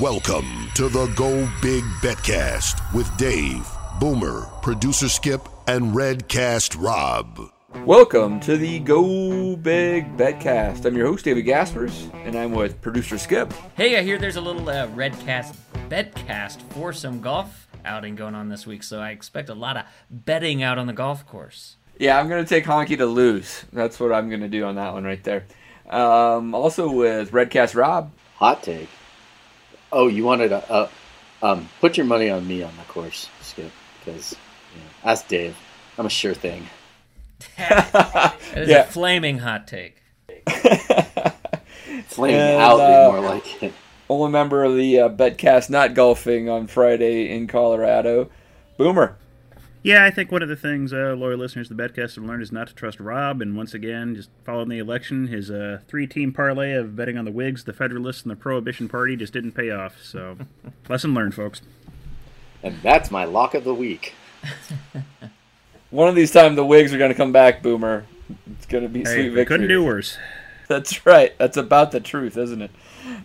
Welcome to the Go Big Betcast with Dave, Boomer, producer Skip, and Redcast Rob. Welcome to the Go Big Betcast. I'm your host, David Gaspers, and I'm with producer Skip. Hey, I hear there's a little uh, Redcast Betcast for some golf outing going on this week, so I expect a lot of betting out on the golf course. Yeah, I'm going to take Honky to lose. That's what I'm going to do on that one right there. Um, also with Redcast Rob. Hot take. Oh, you wanted to uh, um, put your money on me on the course, Skip, because you know, ask Dave. I'm a sure thing. That is Yeah. a flaming hot take. Flaming And, out uh, more like it. Only member of the uh, Betcast not golfing on Friday in Colorado. Boomer. Yeah, I think one of the things uh, loyal listeners to the Betcast have learned is not to trust Rob. And once again, just following the election, his uh, three-team parlay of betting on the Whigs, the Federalists, and the Prohibition Party just didn't pay off. So, lesson learned, folks. And that's my lock of the week. One of these times the Whigs are going to come back, Boomer. It's going to be Hey, sweet victory. couldn't do worse. That's right. That's about the truth, isn't it?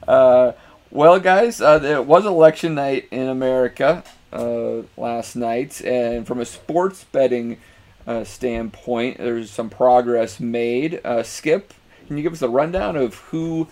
Uh, well, guys, uh, it was election night in America uh, last night, and from a sports betting uh, standpoint, there's some progress made. Uh, Skip, can you give us a rundown of who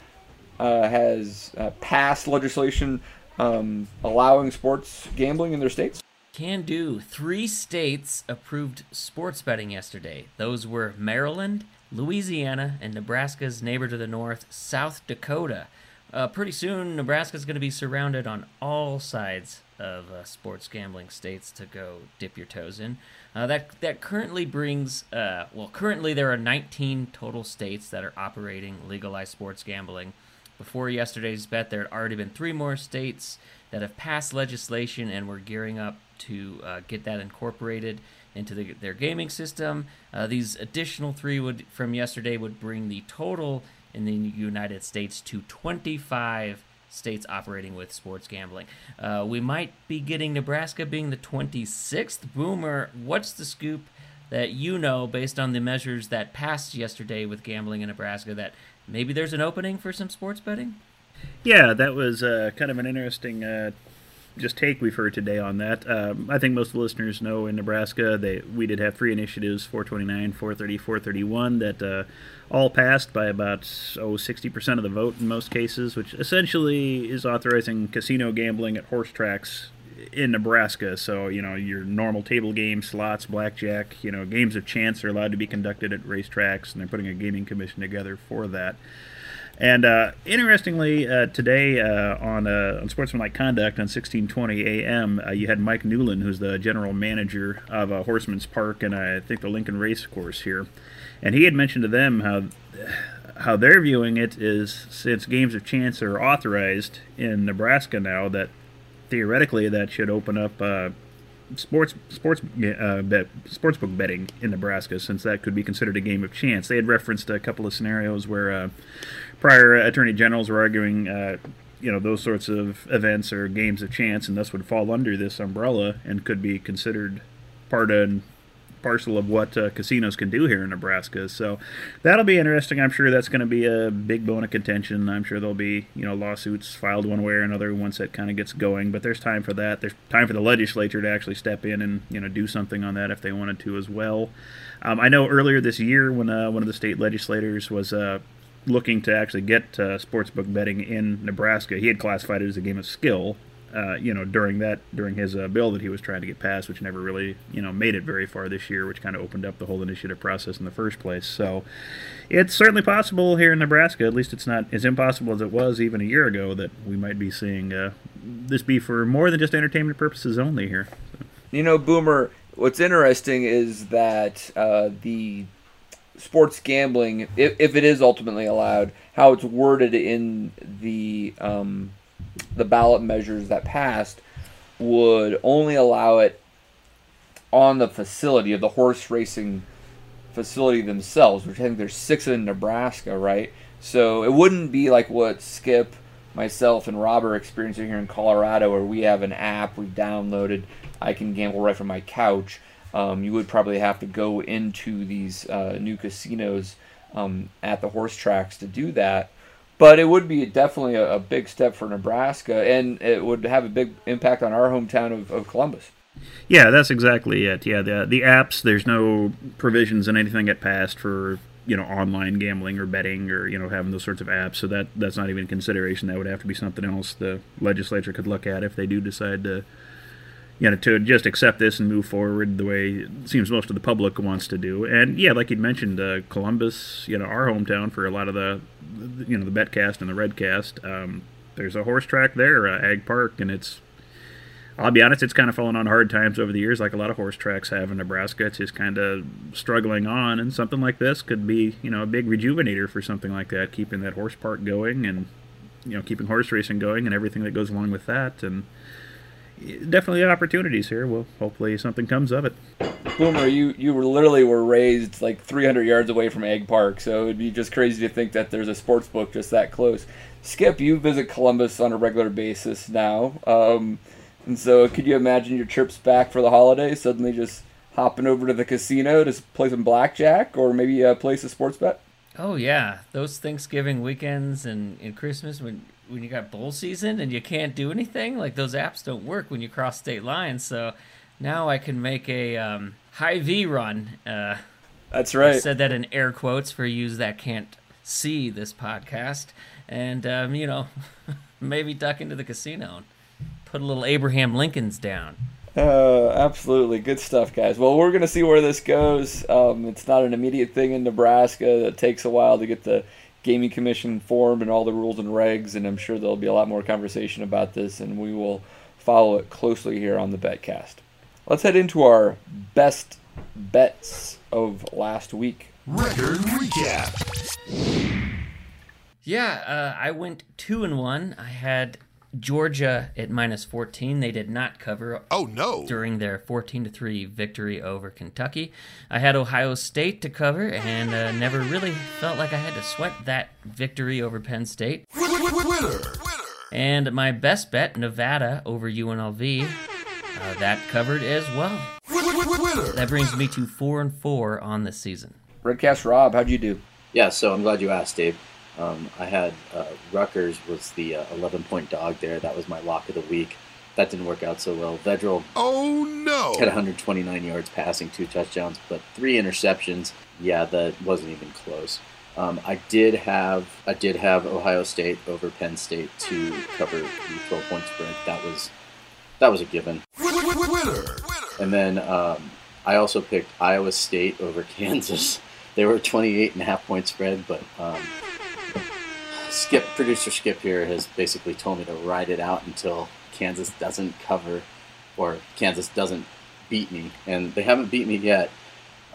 uh, has uh, passed legislation um, allowing sports gambling in their states? Can do. Three states approved sports betting yesterday. Those were Maryland, Louisiana, and Nebraska's neighbor to the north, South Dakota. Uh, pretty soon, Nebraska's going to be surrounded on all sides of uh, sports gambling states to go dip your toes in. Uh, that that currently brings uh, well, currently there are 19 total states that are operating legalized sports gambling. Before yesterday's bet, there had already been three more states that have passed legislation and were gearing up to uh, get that incorporated into the, their gaming system. Uh, these additional three would from yesterday would bring the total in the United States to 25 states operating with sports gambling. Uh, we might be getting Nebraska being the 26th. Boomer, what's the scoop that you know based on the measures that passed yesterday with gambling in Nebraska that maybe there's an opening for some sports betting? Yeah, that was uh, kind of an interesting uh, just take we've heard today on that. Um, I think most of the listeners know in Nebraska they we did have three initiatives 429, 430, 431 that uh, all passed by about oh 60% of the vote in most cases, which essentially is authorizing casino gambling at horse tracks in Nebraska. So, you know, your normal table games, slots, blackjack, you know, games of chance are allowed to be conducted at racetracks, and they're putting a gaming commission together for that. And uh, interestingly, uh, today uh, on uh, on Sportsmanlike Conduct on 1620 AM, uh, you had Mike Newland, who's the general manager of uh, Horsemen's Park and I think the Lincoln Race Course here, and he had mentioned to them how how they're viewing it is since games of chance are authorized in Nebraska now, that theoretically that should open up. Sports sports uh, bet, sportsbook betting in Nebraska, since that could be considered a game of chance. They had referenced a couple of scenarios where uh, prior attorney generals were arguing, uh, you know, those sorts of events are games of chance, and thus would fall under this umbrella and could be considered part and parcel of what uh, casinos can do here in Nebraska. So that'll be interesting. I'm sure that's going to be a big bone of contention. I'm sure there'll be you know lawsuits filed one way or another once that kind of gets going. But there's time for that. There's time for the legislature to actually step in and you know do something on that if they wanted to as well. Um, I know earlier this year when uh, one of the state legislators was. Uh, looking to actually get uh, sportsbook betting in Nebraska, he had classified it as a game of skill, uh, you know, during that during his uh, bill that he was trying to get passed, which never really you know made it very far this year, which kind of opened up the whole initiative process in the first place. So it's certainly possible here in Nebraska. At least it's not as impossible as it was even a year ago that we might be seeing this be for more than just entertainment purposes only here. You know, Boomer, what's interesting is that uh, the sports gambling, if, if it is ultimately allowed, how it's worded in the um, the ballot measures that passed would only allow it on the facility of the horse racing facility themselves, which I think there's six in Nebraska, right? So it wouldn't be like what Skip, myself, and Rob are experiencing here in Colorado, where we have an app we've downloaded. I can gamble right from my couch. Um, you would probably have to go into these uh, new casinos um, at the horse tracks to do that. but it would be definitely a, a, big step for Nebraska, and it would have a big impact on our hometown of, of Columbus. Yeah, that's exactly it. Yeah, the the apps. There's no provisions in anything get passed for you know online gambling or betting or you know having those sorts of apps. So that that's not even a consideration. That would have to be something else the legislature could look at if they do decide to you know, to just accept this and move forward the way it seems most of the public wants to do. And yeah, like you mentioned, uh, Columbus, you know, our hometown for a lot of the, you know, the Betcast and the Redcast. Um, there's a horse track there, uh, Ag Park, and it's. I'll be honest, it's kind of fallen on hard times over the years, like a lot of horse tracks have in Nebraska. It's just kind of struggling on, and something like this could be, you know, a big rejuvenator for something like that, keeping that horse park going and, you know, keeping horse racing going and everything that goes along with that. And definitely opportunities here. Well, hopefully something comes of it. Boomer, you you were literally were raised like 300 yards away from Ag Park, so it'd be just crazy to think that there's a sports book just that close. Skip, you visit Columbus on a regular basis now, um, and so could you imagine your trips back for the holidays suddenly just hopping over to the casino to play some blackjack or maybe uh, place a sports bet? Oh yeah, those Thanksgiving weekends and, and Christmas when when you got bowl season and you can't do anything, like those apps don't work when you cross state lines. So now I can make a um, Hy-Vee run. Uh, That's right. I said that in air quotes for you that can't see this podcast, and um, you know, maybe duck into the casino and put a little Abraham Lincoln's down. Uh, absolutely. Good stuff, guys. Well, we're going to see where this goes. Um, it's not an immediate thing in Nebraska. It takes a while to get the gaming commission formed and all the rules and regs, and I'm sure there'll be a lot more conversation about this, and we will follow it closely here on the Betcast. Let's head into our best bets of last week. Record recap. Yeah, uh, I went two and one. I had Georgia at minus 14. They did not cover. Oh no! During their 14 to three victory over Kentucky, I had Ohio State to cover, and uh, never really felt like I had to sweat that victory over Penn State. Winner. And my best bet, Nevada over UNLV, uh, that covered as well. Winner. That brings me to four and four on the season. Redcast Rob, how'd you do? Yeah, so I'm glad you asked, Dave. Um, I had uh, Rutgers was the uh, 11 point dog there. That was my lock of the week. That didn't work out so well. Vedral oh no had 129 yards passing, two touchdowns, but three interceptions. Yeah, that wasn't even close. Um, I did have I did have Ohio State over Penn State to cover the 12 point spread. That was that was a given. Winner. And then um, I also picked Iowa State over Kansas. They were 28 and a half point spread, but um, Skip, producer Skip here, has basically told me to ride it out until Kansas doesn't cover or Kansas doesn't beat me, and they haven't beat me yet.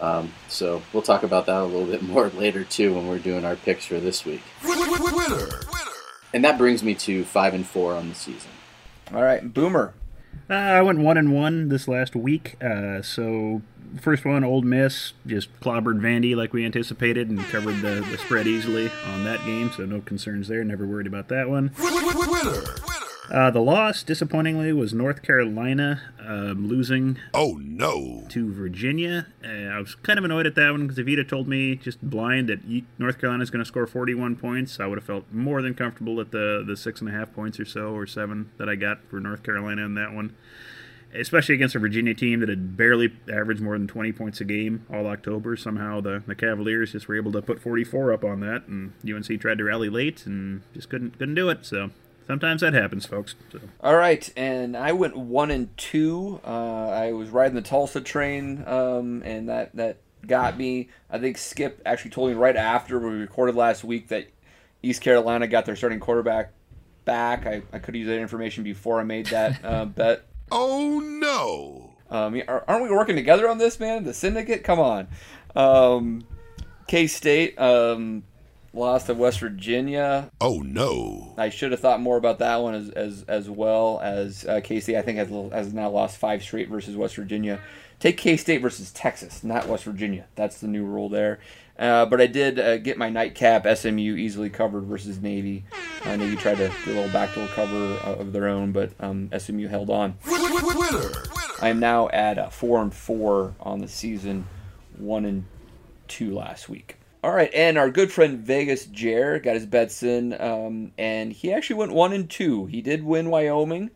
Um, so we'll talk about that a little bit more later too when we're doing our picks for this week. Winner. And that brings me to five and four on the season. All right, Boomer. Uh, I went one and one this last week. Uh, so first one, Ole Miss, just clobbered Vandy like we anticipated and covered the, the spread easily on that game, so no concerns there. Never worried about that one. Winner. Uh, the loss, disappointingly, was North Carolina um, losing. Oh no! To Virginia. Uh, I was kind of annoyed at that one because if you'd told me just blind that North Carolina is going to score 41 points, I would have felt more than comfortable at the the six and a half points or so or seven that I got for North Carolina in that one especially against a Virginia team that had barely averaged more than 20 points a game all October. Somehow the, the Cavaliers just were able to put 44 up on that, and UNC tried to rally late and just couldn't couldn't do it. So sometimes that happens, folks. So. All right, and I went one and two. Uh, I was riding the Tulsa train, um, and that that got me. I think Skip actually told me right after we recorded last week that East Carolina got their starting quarterback back. I, I could use that information before I made that uh, bet. Oh no! Um, aren't we working together on this, man? The syndicate, come on. Um, K State um, lost to West Virginia. Oh no! I should have thought more about that one as as, as well as uh, State. I think has has now lost five straight versus West Virginia. Take K State versus Texas, not West Virginia. That's the new rule there. Uh, but I did uh, get my nightcap SMU easily covered versus Navy. Uh, Navy tried to do a little backdoor cover uh, of their own, but um, SMU held on. Winner. I am now at four and four on the season, one and two last week. All right, and our good friend Vegas Jer got his bets in, um, and he actually went one and two. He did win Wyoming,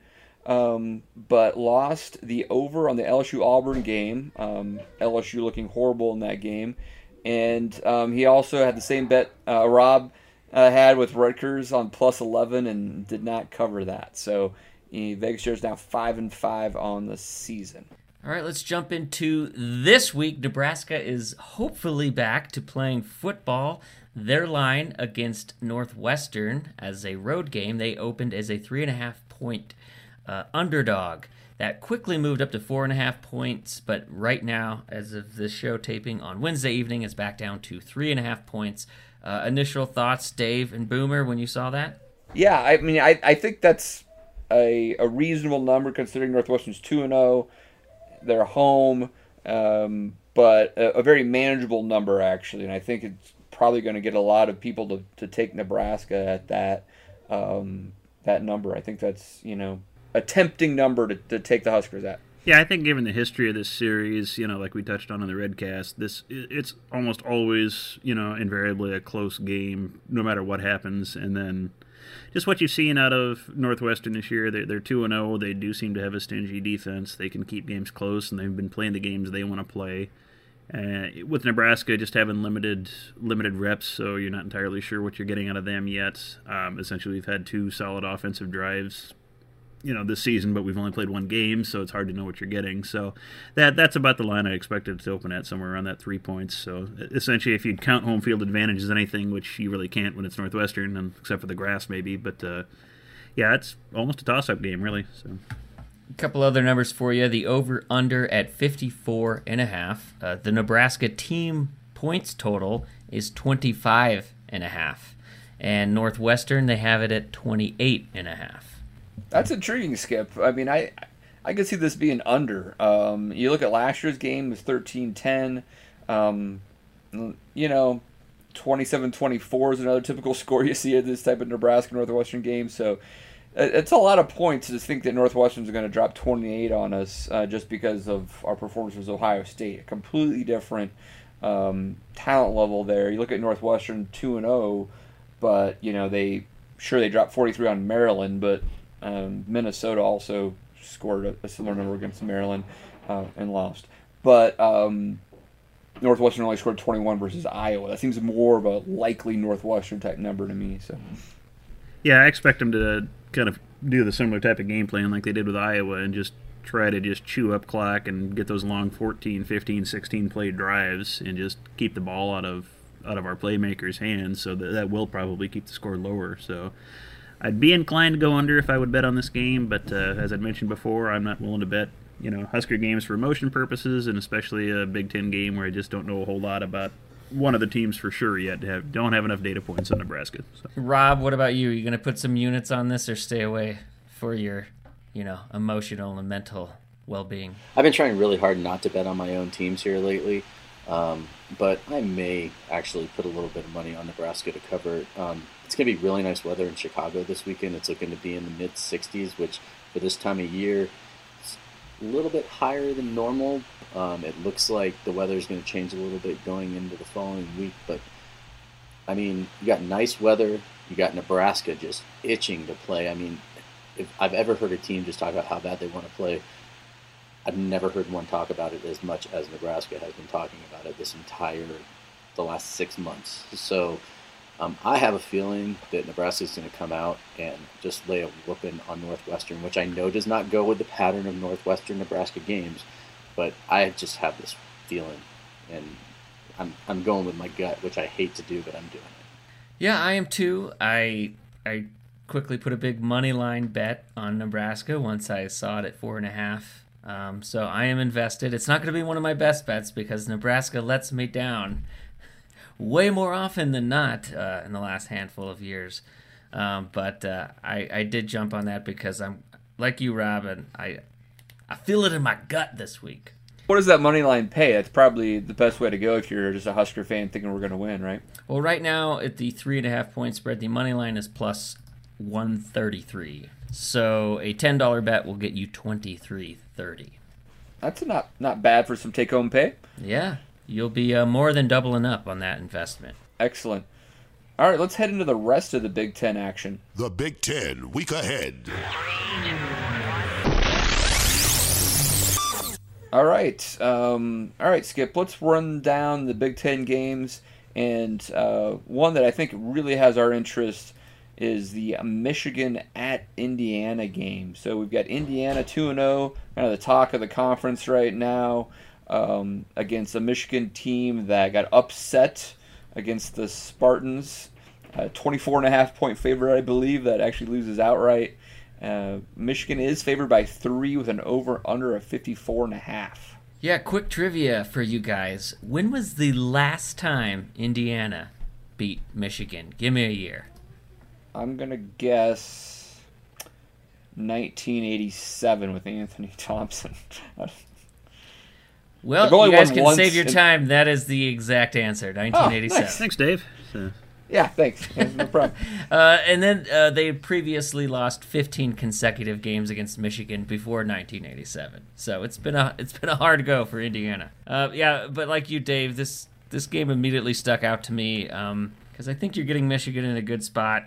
um, but lost the over on the LSU Auburn game. Um, LSU looking horrible in that game, and um, he also had the same bet uh, Rob uh, had with Rutgers on plus eleven and did not cover that. So Vegas Jer is now five and five on the season. All right, let's jump into this week. Nebraska is hopefully back to playing football. Their line against Northwestern as a road game, they opened as a three and a half point uh, underdog. That quickly moved up to four and a half points, but right now, as of this show taping on Wednesday evening, is back down to three and a half points. Uh, initial thoughts, Dave and Boomer, when you saw that? Yeah, I mean, I, I think that's a, a reasonable number considering Northwestern's 2 and 0 they're home, um, but a, a, very manageable number actually, and I think it's probably going to get a lot of people to, to take Nebraska at that um, that number. I think that's you know a tempting number to, to take the Huskers at. Yeah, I think given the history of this series, you know, like we touched on in the Redcast, this it's almost always, you know, invariably a close game, no matter what happens, and then just what you've seen out of Northwestern this year. They're, they're 2 0. They do seem to have a stingy defense. They can keep games close, and they've been playing the games they want to play. Uh, with Nebraska just having limited limited reps, so you're not entirely sure what you're getting out of them yet. Um, essentially, we've had two solid offensive drives you know this season, but we've only played one game, so it's hard to know what you're getting. So that that's about the line I expected to open at, somewhere around that three points. So essentially, if you'd count home field advantage as anything, which you really can't when it's Northwestern, and except for the grass maybe, but uh, yeah, it's almost a toss-up game really. So. A couple other numbers for you. The over under at 54 and a half. Uh, the Nebraska team points total is 25 and a half. And Northwestern they have it at 28 and a half. That's intriguing, Skip. I mean, I I could see this being under. Um, you look at last year's game, was 13-10. Um, you know, 27-24 is another typical score you see at this type of Nebraska Northwestern game. So it's a lot of points to think that Northwestern's going to drop 28 on us uh, just because of our performance with Ohio State. A completely different um, talent level there. You look at Northwestern 2 and 0, but you know they sure they dropped 43 on Maryland, but um, Minnesota also scored a, a, similar number against Maryland uh, and lost. But um, Northwestern only scored 21 versus Iowa. That seems more of a likely Northwestern type number to me. So, yeah, I expect them to kind of do the similar type of game plan like they did with Iowa and just try to just chew up clock and get those long 14, 15, 16 play drives and just keep the ball out of out of our playmakers' hands. So that, that will probably keep the score lower. So I'd be inclined to go under if I would bet on this game, but uh, as I mentioned before, I'm not willing to bet you know Husker games for emotion purposes, and especially a Big Ten game where I just don't know a whole lot about one of the teams for sure yet. Have don't have enough data points on Nebraska. So. Rob, what about you? Are you going to put some units on this, or stay away for your you know emotional and mental well-being? I've been trying really hard not to bet on my own teams here lately. Um, but I may actually put a little bit of money on Nebraska to cover it. Um, it's going to be really nice weather in Chicago this weekend. It's looking to be in the mid 60s, which for this time of year is a little bit higher than normal. Um, it looks like the weather is going to change a little bit going into the following week, but I mean, you got nice weather. You got Nebraska just itching to play. I mean, if I've ever heard a team just talk about how bad they want to play, I've never heard one talk about it as much as Nebraska has been talking about it this entire the last six months. So um, I have a feeling that Nebraska is going to come out and just lay a whooping on Northwestern, which I know does not go with the pattern of Northwestern Nebraska games, but I just have this feeling, and I'm I'm going with my gut, which I hate to do, but I'm doing it. Yeah, I am too. I I quickly put a big money line bet on Nebraska once I saw it at four and a half um, so I am invested. It's not going to be one of my best bets because Nebraska lets me down way more often than not uh, in the last handful of years. Um, but uh, I, I did jump on that because I'm like you, Robin. I I feel it in my gut this week. What does that money line pay? That's probably the best way to go if you're just a Husker fan thinking we're going to win, right? Well, right now at the three and a half point spread, the money line is plus one thirty three. So a ten dollar bet will get you twenty three thirty. That's not not bad for some take home pay. Yeah. you'll be uh, more than doubling up on that investment. Excellent. All right, let's head into the rest of the Big Ten action. The Big Ten week ahead. All right, um, all right, Skip. Let's run down the Big Ten games, and uh, one that I think really has our interest is the Michigan at Indiana game. So we've got Indiana two and zero, kind of the talk of the conference right now, um, against a Michigan team that got upset against the Spartans. Uh, 24 and a half point favorite, I believe, that actually loses outright. Uh, Michigan is favored by three with an over under of 54 and a half. Yeah, quick trivia for you guys. When was the last time Indiana beat Michigan? Give me a year. I'm going to guess 1987 with Anthony Thompson. well, you guys can save your time. That is the exact answer 1987. Oh, nice. Thanks, Dave. So. Yeah, thanks. no problem. uh, and then uh, they previously lost 15 consecutive games against Michigan before 1987. So it's been a it's been a hard go for Indiana. Uh, yeah, but like you, Dave, this this game immediately stuck out to me because um, I think you're getting Michigan in a good spot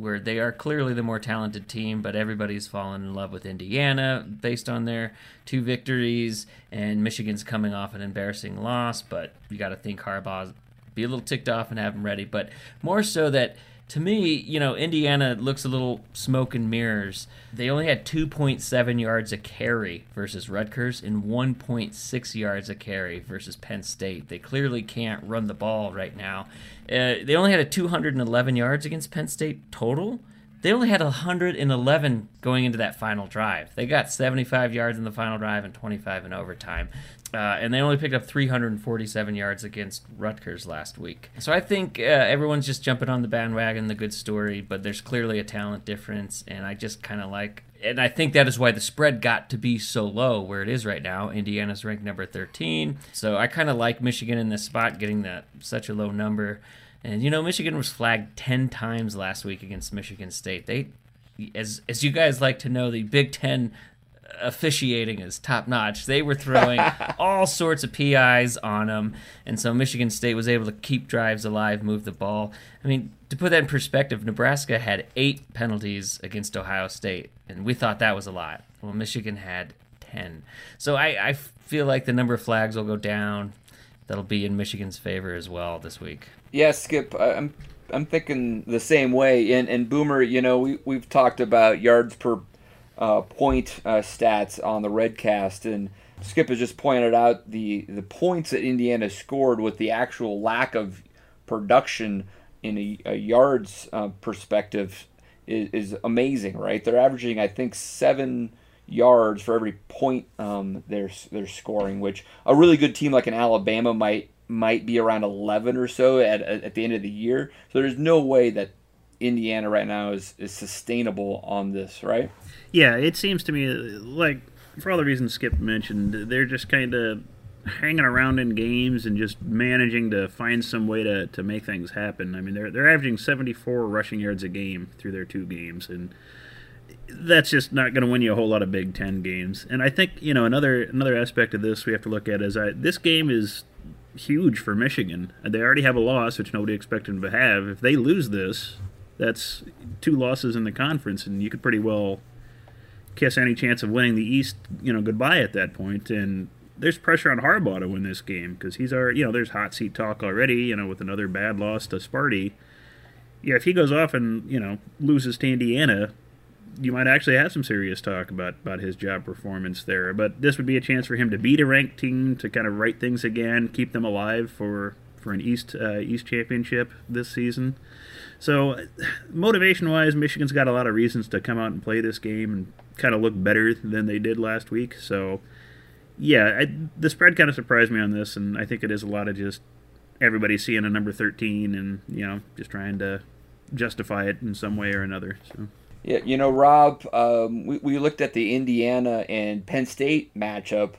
where they are clearly the more talented team, but everybody's fallen in love with Indiana based on their two victories, and Michigan's coming off an embarrassing loss. But you got to think Harbaugh's be a little ticked off and have him ready. But more so that to me, you know, Indiana looks a little smoke and mirrors. They only had 2.7 yards a carry versus Rutgers and 1.6 yards a carry versus Penn State. They clearly can't run the ball right now. Uh, they only had a 211 yards against Penn State total. They only had 111 going into that final drive. They got 75 yards in the final drive and 25 in overtime. Uh, and they only picked up 347 yards against Rutgers last week. So I think uh, everyone's just jumping on the bandwagon, the good story, but there's clearly a talent difference, and I just kind of like. And I think that is why the spread got to be so low where it is right now. Indiana's ranked number 13. So I kind of like Michigan in this spot, getting that such a low number. And you know, Michigan was flagged 10 times last week against Michigan State. They as as you guys like to know, the Big 10 officiating is top notch. They were throwing all sorts of PIs on them, and so Michigan State was able to keep drives alive, move the ball. I mean, to put that in perspective, Nebraska had eight penalties against Ohio State, and we thought that was a lot. Well, Michigan had ten. So I, I feel like the number of flags will go down. That'll be in Michigan's favor as well this week. Yeah, Skip, I'm I'm thinking the same way. And and Boomer, you know, we we've talked about yards per uh, point uh, stats on the Redcast, and Skip has just pointed out the the points that Indiana scored with the actual lack of production in a, a yards uh, perspective is, is amazing, right? They're averaging, I think, seven yards for every point um, they're they're scoring, which a really good team like an Alabama might might be around 11 or so at, at the end of the year. So there's no way that Indiana right now is, is sustainable on this, right? Yeah, it seems to me like for all the reasons Skip mentioned, they're just kind of hanging around in games and just managing to find some way to, to make things happen. I mean, they're they're averaging 74 rushing yards a game through their two games, and that's just not going to win you a whole lot of Big Ten games. And I think you know another another aspect of this we have to look at is I, this game is huge for Michigan. They already have a loss, which nobody expected them to have. If they lose this, that's two losses in the conference, and you could pretty well kiss any chance of winning the East, you know, goodbye at that point. And there's pressure on Harbaugh to win this game because he's already, you know, there's hot seat talk already, you know, with another bad loss to Sparty. Yeah, if he goes off and you know loses to Indiana, you might actually have some serious talk about, about his job performance there. But this would be a chance for him to beat a ranked team, to kind of right things again, keep them alive for for an East uh, East championship this season. So, motivation wise, Michigan's got a lot of reasons to come out and play this game and kind of look better than they did last week. So, yeah, I, the spread kind of surprised me on this, and I think it is a lot of just everybody seeing a number 13 and, you know, just trying to justify it in some way or another. So. Yeah, you know, Rob, um, we, we looked at the Indiana and Penn State matchup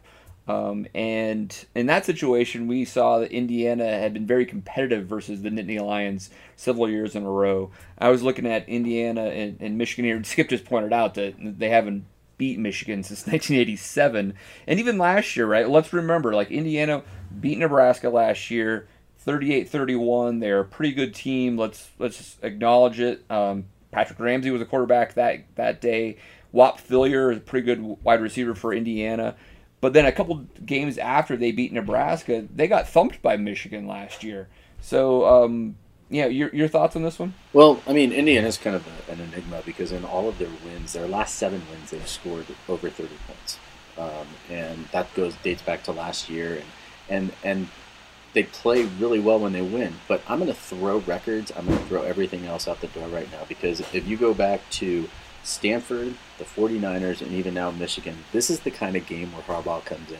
um, and in that situation, we saw that Indiana had been very competitive versus the Nittany Lions several years in a row. I was looking at Indiana and, and Michigan here, and Skip just pointed out that they haven't beat Michigan since 1987. And even last year, right? Let's remember, like Indiana beat Nebraska last year, 38-31. They're a pretty good team. Let's let's acknowledge it. Um, Patrick Ramsey was a quarterback that that day. Whop Philyor is a pretty good wide receiver for Indiana. But then a couple games after they beat Nebraska, they got thumped by Michigan last year. So, um, yeah, your, your thoughts on this one? Well, I mean, Indiana is kind of a, an enigma because in all of their wins, their last seven wins, they've scored over 30 points, um, and that goes dates back to last year, and and and they play really well when they win. But I'm going to throw records. I'm going to throw everything else out the door right now because if you go back to Stanford, the 49ers, and even now Michigan, this is the kind of game where Harbaugh comes in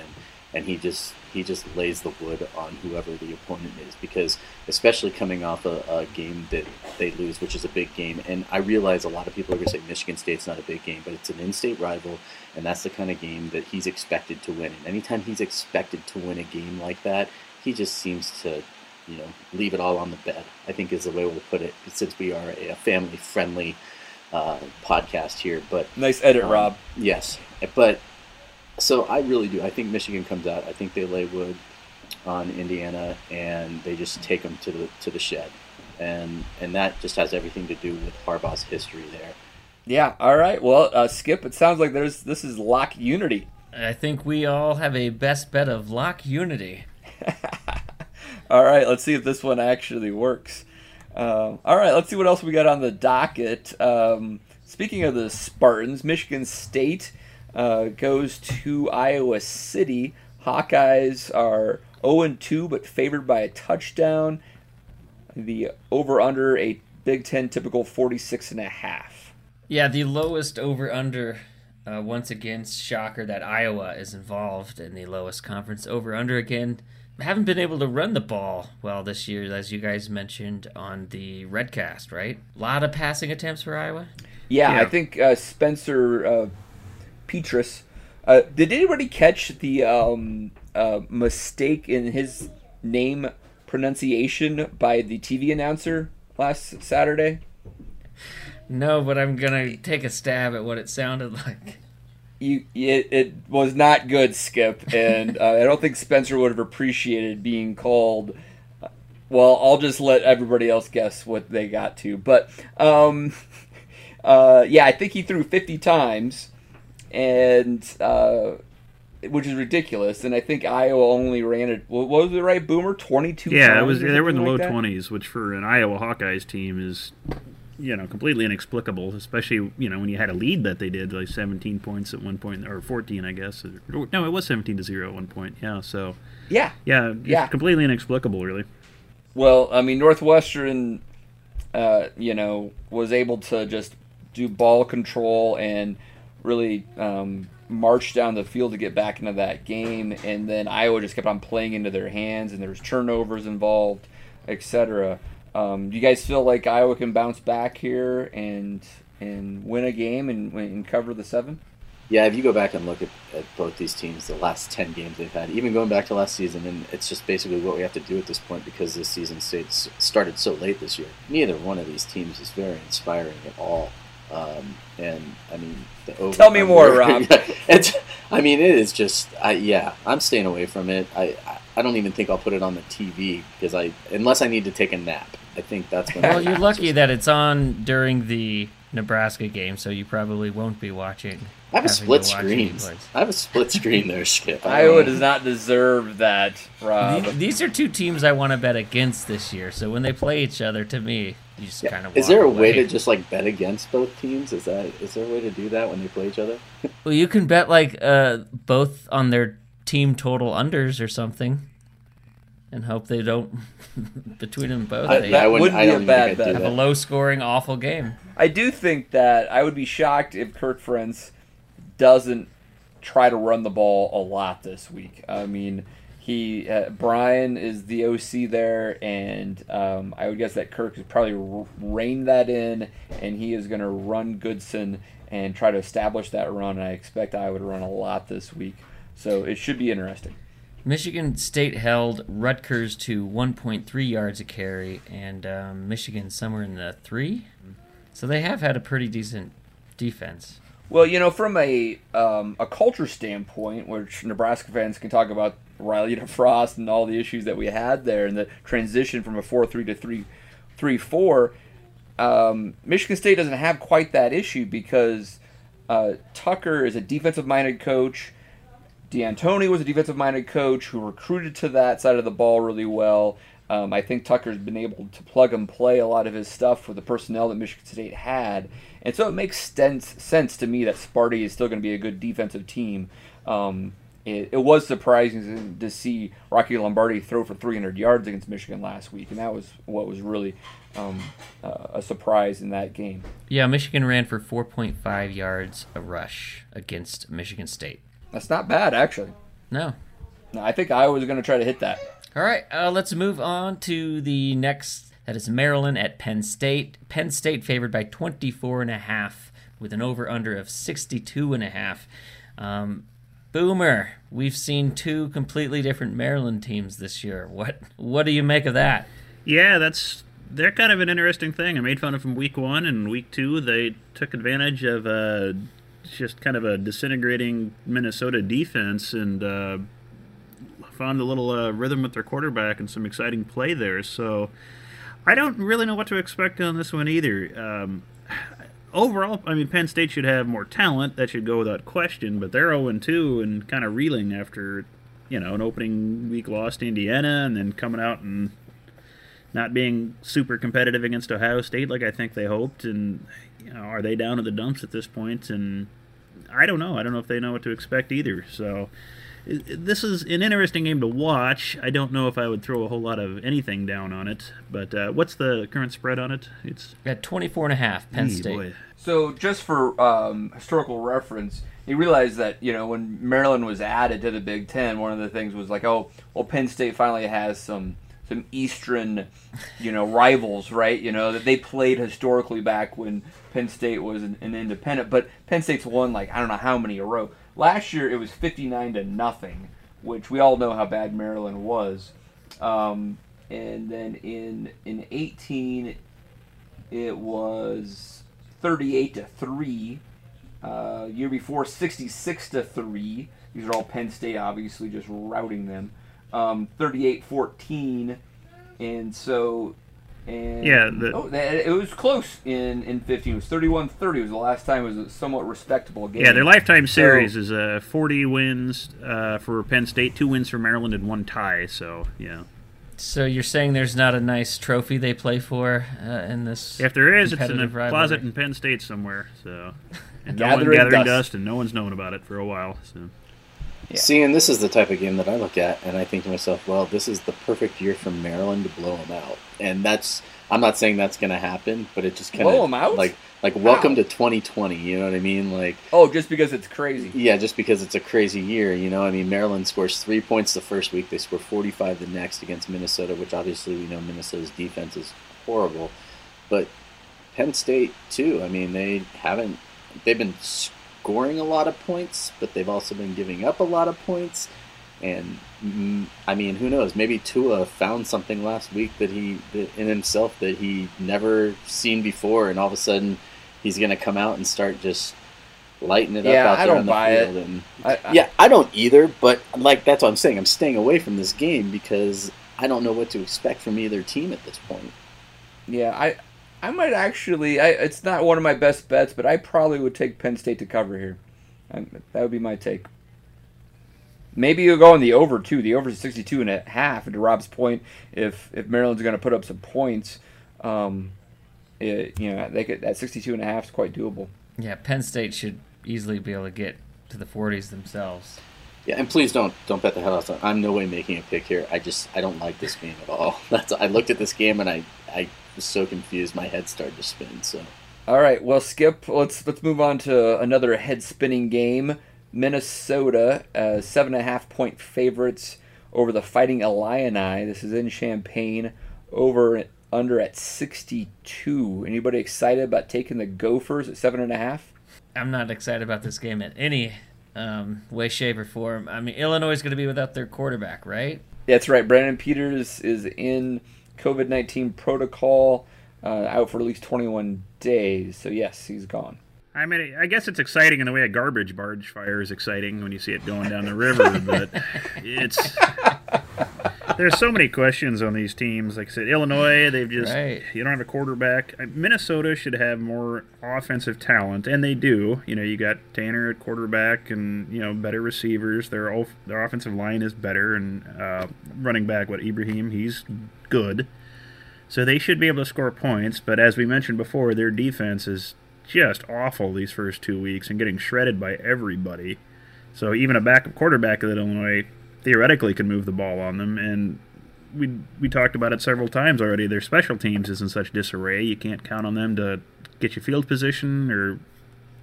and he just he just lays the wood on whoever the opponent is because especially coming off a, a game that they lose, which is a big game. And I realize a lot of people are going to say Michigan State's not a big game, but it's an in-state rival, and that's the kind of game that he's expected to win. And anytime he's expected to win a game like that, he just seems to you know leave it all on the bed. I think is the way we'll put it, since we are a, family-friendly uh, podcast here. But nice edit, um, Rob. Yes, but so I really do. I think Michigan comes out. I think they lay wood on Indiana, and they just take them to the to the shed, and and that just has everything to do with Harbaugh's history there. Yeah. All right. Well, uh, Skip. It sounds like there's this is lock unity. I think we all have a best bet of lock unity. all right. Let's see if this one actually works. Um, all right, let's see what else we got on the docket. Um, speaking of the Spartans, Michigan State uh, goes to Iowa City. Hawkeyes are 0 2, but favored by a touchdown. The over under a Big Ten typical 46 and a half. Yeah, the lowest over under. Uh, once again, shocker that Iowa is involved in the lowest conference over under again haven't been able to run the ball well this year, as you guys mentioned on the Redcast, right? A lot of passing attempts for Iowa. Yeah, yeah. I think uh, Spencer uh, Petras. Uh, did anybody catch the um, uh, mistake in his name pronunciation by the TV announcer last Saturday? No, but I'm gonna take a stab at what it sounded like you it, it was not good, Skip, and uh, I don't think Spencer would have appreciated being called. Well, I'll just let everybody else guess what they got to, but um, uh, yeah, I think he threw 50 times, and uh, which is ridiculous. And I think Iowa only ran it. What was it right, Boomer? 22. Yeah, it was. They were in the low like 20s, which for an Iowa Hawkeyes team is you know completely inexplicable, especially you know when you had a lead that they did like 17 points at one point or 14, I guess. No, it was 17 to zero at one point. Yeah, so yeah, yeah, yeah, completely inexplicable, really. Well, I mean, Northwestern, uh, you know, was able to just do ball control and really um, march down the field to get back into that game, and then Iowa just kept on playing into their hands, and there was turnovers involved, etc. Um, do you guys feel like Iowa can bounce back here and and win a game and, and cover the seven? Yeah, if you go back and look at, at both these teams, the last 10 games they've had, even going back to last season, and it's just basically what we have to do at this point because this season started so late this year. Neither one of these teams is very inspiring at all. Um, and I mean, over, tell me more, Rob. it's, I mean, it is just, I, yeah, I'm staying away from it. I, I don't even think I'll put it on the TV because I, unless I need to take a nap. I think that's when. well, you're lucky that it's on during the Nebraska game, so you probably won't be watching. I have a split screen. I have a split screen there, Skip. Iowa does not deserve that, Rob. These are two teams I want to bet against this year. So when they play each other, to me, you just yeah. kind of. Is there a away. way to just like bet against both teams? Is that is there a way to do that when they play each other? well, you can bet like uh, both on their team total unders or something and hope they don't between them both. I, that would not be a bad bet. Have a low scoring, awful game. I do think that I would be shocked if Kirk Ferentz doesn't try to run the ball a lot this week. I mean, he uh, Brian is the OC there, and um, I would guess that Kirk has probably reined that in, and he is going to run Goodson and try to establish that run. And I expect I would run a lot this week, so it should be interesting. Michigan State held Rutgers to 1.3 yards a carry, and um, Michigan somewhere in the three. So they have had a pretty decent defense. Well, you know, from a um, a culture standpoint, which Nebraska fans can talk about Riley DeFrost and all the issues that we had there, and the transition from a four three to three three four. Um, Michigan State doesn't have quite that issue because uh, Tucker is a defensive minded coach. Dantonio was a defensive minded coach who recruited to that side of the ball really well. Um, I think Tucker's been able to plug and play a lot of his stuff for the personnel that Michigan State had. And so it makes sense, sense to me that Sparty is still going to be a good defensive team. Um, it, it, was surprising to see Rocky Lombardi throw for 300 yards against Michigan last week, and that was what was really um, uh, a surprise in that game. Yeah, Michigan ran for 4.5 yards a rush against Michigan State. That's not bad, actually. No. No, I think I was going to try to hit that. All right, uh, let's move on to the next. That is Maryland at Penn State. Penn State favored by 24 and a half with an over/under of 62 and a half. Um, Boomer, we've seen two completely different Maryland teams this year. What what do you make of that? Yeah, that's they're kind of an interesting thing. I made fun of them week one and week two. They took advantage of uh, just kind of a disintegrating Minnesota defense and uh, found a little uh, rhythm with their quarterback and some exciting play there. So I don't really know what to expect on this one either. Um, overall, I mean, Penn State should have more talent. That should go without question. But they're 0 2 and kind of reeling after, you know, an opening week loss to Indiana and then coming out and not being super competitive against Ohio State like I think they hoped. And, you know, are they down to the dumps at this point? And I don't know. I don't know if they know what to expect either. So this is an interesting game to watch. I don't know if I would throw a whole lot of anything down on it, but uh, what's the current spread on it? It's at 24 and a half, Penn State. Boy. So just for um, historical reference, you realize that you know when Maryland was added to the Big Ten, one of the things was like, oh, well, Penn State finally has some some Eastern, you know, rivals, right? You know that they played historically back when Penn State was an, an independent, but Penn State's won like I don't know how many a row. Last year it was 59 to nothing, which we all know how bad Maryland was. Um, and then in in 18 it was 38 to 3. Uh, year before 66 to 3. These are all Penn State obviously just routing them. Um, 38-14 and so and yeah, the, oh, it was close in in 15. It was 31-30 was the last time. It was a somewhat respectable game. Yeah, their lifetime series so, is uh, 40 wins uh, for Penn State, two wins for Maryland, and one tie. So yeah. So you're saying there's not a nice trophy they play for uh, in this? If there is, it's in a rivalry. closet in Penn State somewhere. So and no gathering, gathering dust. dust. and no one's known about it for a while. So. Yeah. Seeing this is the type of game that I look at, and I think to myself, well, this is the perfect year for Maryland to blow them out, and that's I'm not saying that's going to happen, but it just kind of blow them out. Like like welcome to 2020. You know what I mean? Like oh, just because it's crazy. Yeah, just because it's a crazy year. You know, I mean, Maryland scores three points the first week. They score 45 the next against Minnesota, which obviously we know Minnesota's defense is horrible, but Penn State too. I mean, they haven't. They've been scoring a lot of points, but they've also been giving up a lot of points. And mm, I mean, who knows? Maybe Tua found something last week that he in himself that he never seen before, and all of a sudden he's going to come out and start just lighting it yeah, up out I there on the field. It. And I, I, yeah, I don't either. But like that's what I'm saying. I'm staying away from this game because I don't know what to expect from either team at this point. Yeah, I I might actually. I, it's not one of my best bets, but I probably would take Penn State to cover here. that would be my take. Maybe you'll go on the over too. The over is 62 and a half. And to Rob's point, if if Maryland's going to put up some points, um, it, you know, they could that 62 and a half is quite doable. Yeah, Penn State should easily be able to get to the 40s themselves. Yeah, and please don't don't bet the hell out of it. I'm no way making a pick here. I just I don't like this game at all. That's I looked at this game and I I was so confused. My head started to spin. So. All right, well, Skip. Let's let's move on to another head spinning game. Minnesota, uh, seven and a half point favorites over the Fighting Illini. This is in Champaign. Over under at 62. Anybody excited about taking the Gophers at seven and a half? I'm not excited about this game in any um, way, shape, or form. I mean, Illinois is going to be without their quarterback, right? That's right. Brandon Peters is in COVID 19 protocol, uh, out for at least 21 days. So, yes, he's gone. I mean, I guess it's exciting in the way a garbage barge fire is exciting when you see it going down the river, but it's there's so many questions on these teams. Like I said, Illinois, they've just Right. you don't have a quarterback. Uh, Minnesota should have more offensive talent, and they do. You know, you got Tanner at quarterback, and you know better receivers. Their off- their offensive line is better, and uh, running back, what Ibrahim, he's good. So they should be able to score points. But as we mentioned before, their defense is just awful these first two weeks and getting shredded by everybody. So even a backup quarterback at Illinois theoretically can move the ball on them. And we we talked about it several times already. Their special teams is in such disarray. You can't count on them to get you field position or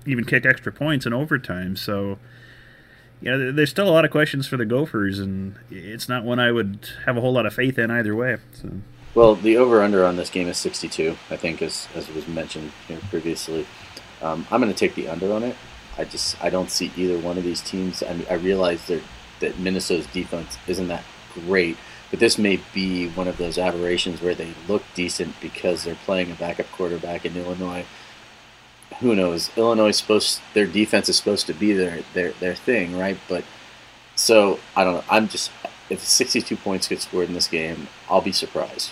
even kick extra points in overtime. So. You know, there's still a lot of questions for the Gophers, and it's not one I would have a whole lot of faith in either way. So. Well, the over under on this game is 62, I think, as, as was mentioned previously. Um, I'm going to take the under on it. I just I don't see either one of these teams. I, mean, I realize they're, that Minnesota's defense isn't that great, but this may be one of those aberrations where they look decent because they're playing a backup quarterback in Illinois. Who knows? Illinois supposed their defense is supposed to be their their their thing, right? But so I don't know. I'm just if 62 points get scored in this game, I'll be surprised.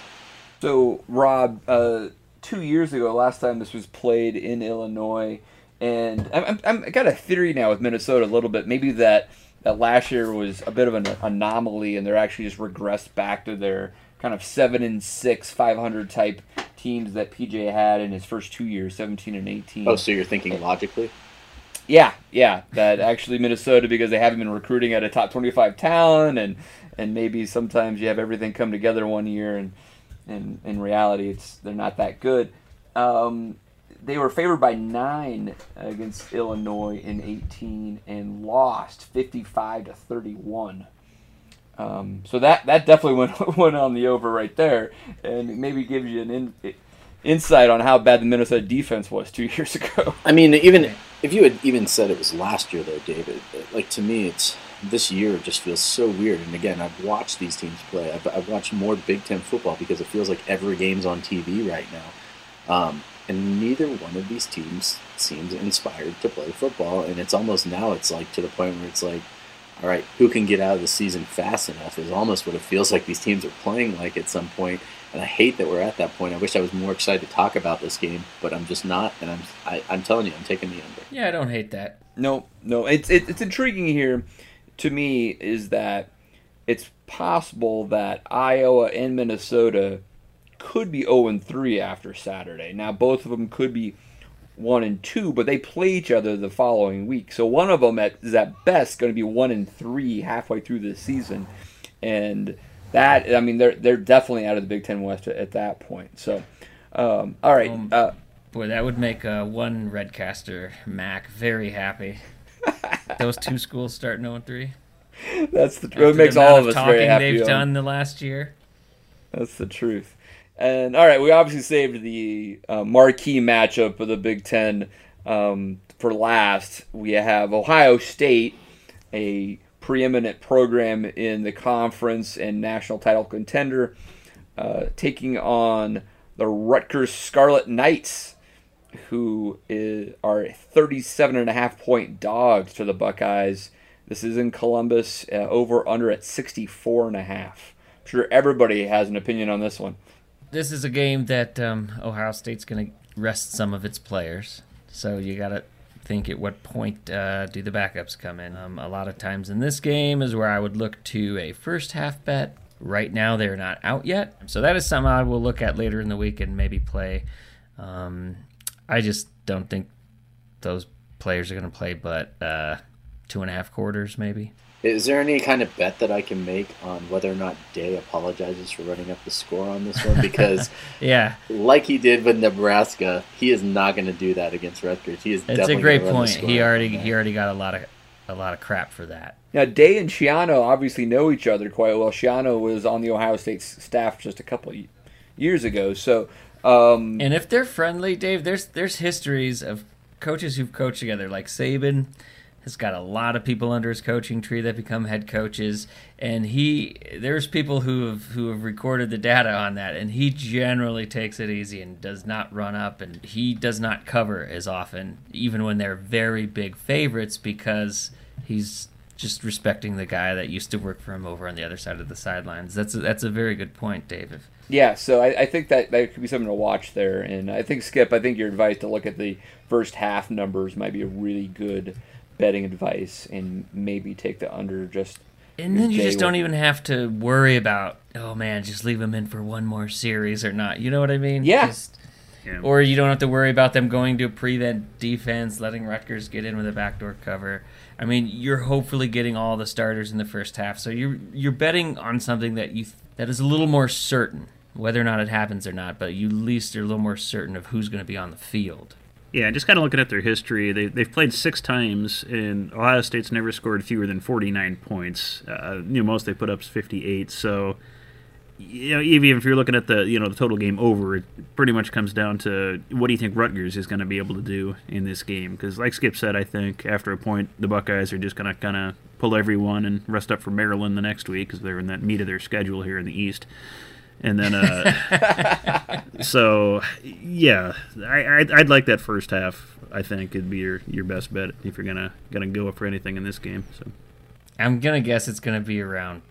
So, Rob, uh, two years ago, last time this was played in Illinois, and I'm, I'm, I got a theory now with Minnesota a little bit. Maybe that that last year was a bit of an anomaly, and they're actually just regressed back to their kind of seven and six, five hundred type teams that PJ had in his first two years, seventeen and eighteen. Oh, so you're thinking logically? Yeah, yeah. That actually Minnesota because they haven't been recruiting at a top twenty-five talent, and and maybe sometimes you have everything come together one year, and and in reality, it's they're not that good. Um, they were favored by nine against Illinois in eighteen and lost fifty-five to thirty-one. Um, so that that definitely went went on the over right there, and maybe gives you an in, insight on how bad the Minnesota defense was two years ago. I mean, even if you had even said it was last year, though, David, like to me, it's this year just feels so weird. And again, I've watched these teams play. I've, I've watched more Big Ten football because it feels like every game's on TV right now. Um, and neither one of these teams seems inspired to play football. And it's almost now, it's like to the point where it's like, all right, who can get out of the season fast enough is almost what it feels like these teams are playing like at some point. And I hate that we're at that point. I wish I was more excited to talk about this game, but I'm just not. And I'm, I, I'm telling you, I'm taking the under. Yeah, I don't hate that. No, no. It's it, it's intriguing here to me is that it's possible that Iowa and Minnesota could be 0 and 3 after Saturday. Now both of them could be 1 and 2, but they play each other the following week. So one of them at, is at best going to be 1 and 3 halfway through the season. And that I mean they're they're definitely out of the Big 10 West at, at that point. So um, all right, Um, uh, Boy, that would make uh, one Redcaster Mac very happy. Those two schools starting 0 and 3. that's the truth. it makes all of us talking very happy. they've on- done the last year. That's the truth. And all right, we obviously saved the uh, marquee matchup of the Big Ten um, for last. We have Ohio State, a preeminent program in the conference and national title contender, uh, taking on the Rutgers Scarlet Knights, who is, are 37 and a half point dogs to the Buckeyes. This is in Columbus, uh, over under at 64 and a half. I'm sure everybody has an opinion on this one. This is a game that um, Ohio State's going to rest some of its players. So you got to think at what point uh, do the backups come in. Um, a lot of times in this game is where I would look to a first half bet. Right now, they're not out yet. So that is something I will look at later in the week and maybe play. Um, I just don't think those players are going to play but uh, two and a half quarters, maybe. Is there any kind of bet that I can make on whether or not Day apologizes for running up the score on this one? Because, Yeah, like he did with Nebraska, he is not going to do that against Rutgers. He is it's definitely a great gonna run point. He already that. he already got a lot of a lot of crap for that. Now, Day and Schiano obviously know each other quite well. Schiano was on the Ohio State staff just a couple of years ago. So, um, And if they're friendly, Dave, there's there's histories of coaches who've coached together, like Saban has got a lot of people under his coaching tree that become head coaches, and he there's people who have who have recorded the data on that, and he generally takes it easy and does not run up, and he does not cover as often, even when they're very big favorites, because he's just respecting the guy that used to work for him over on the other side of the sidelines. That's a, that's a very good point, David. Yeah, so I, I, think that that could be something to watch there, and I think Skip, I think your advice to look at the first half numbers might be a really good betting advice, and maybe take the under just. And then you just don't even have to worry about, oh man, just leave them in for one more series or not. You know what I mean? Yeah. Just, yeah. Or you don't have to worry about them going to prevent defense, letting Rutgers get in with a backdoor cover. I mean, you're hopefully getting all the starters in the first half, so you're you're betting on something that you that is a little more certain, whether or not it happens or not. But you at least are a little more certain of who's going to be on the field. Yeah, just kind of looking at their history, they, they've played six times, and Ohio State's never scored fewer than 49 points. Uh, you know, most they put up is 58. So, you know, even if you're looking at the you know the total game over, it pretty much comes down to what do you think Rutgers is going to be able to do in this game? Because, like Skip said, I think after a point, the Buckeyes are just going to kind of pull everyone and rest up for Maryland the next week because they're in that meat of their schedule here in the East. And then, uh, so yeah, I, I'd, I'd, like that first half. I think it'd be your, your best bet if you're gonna gonna go for anything in this game. So, I'm gonna guess it's gonna be around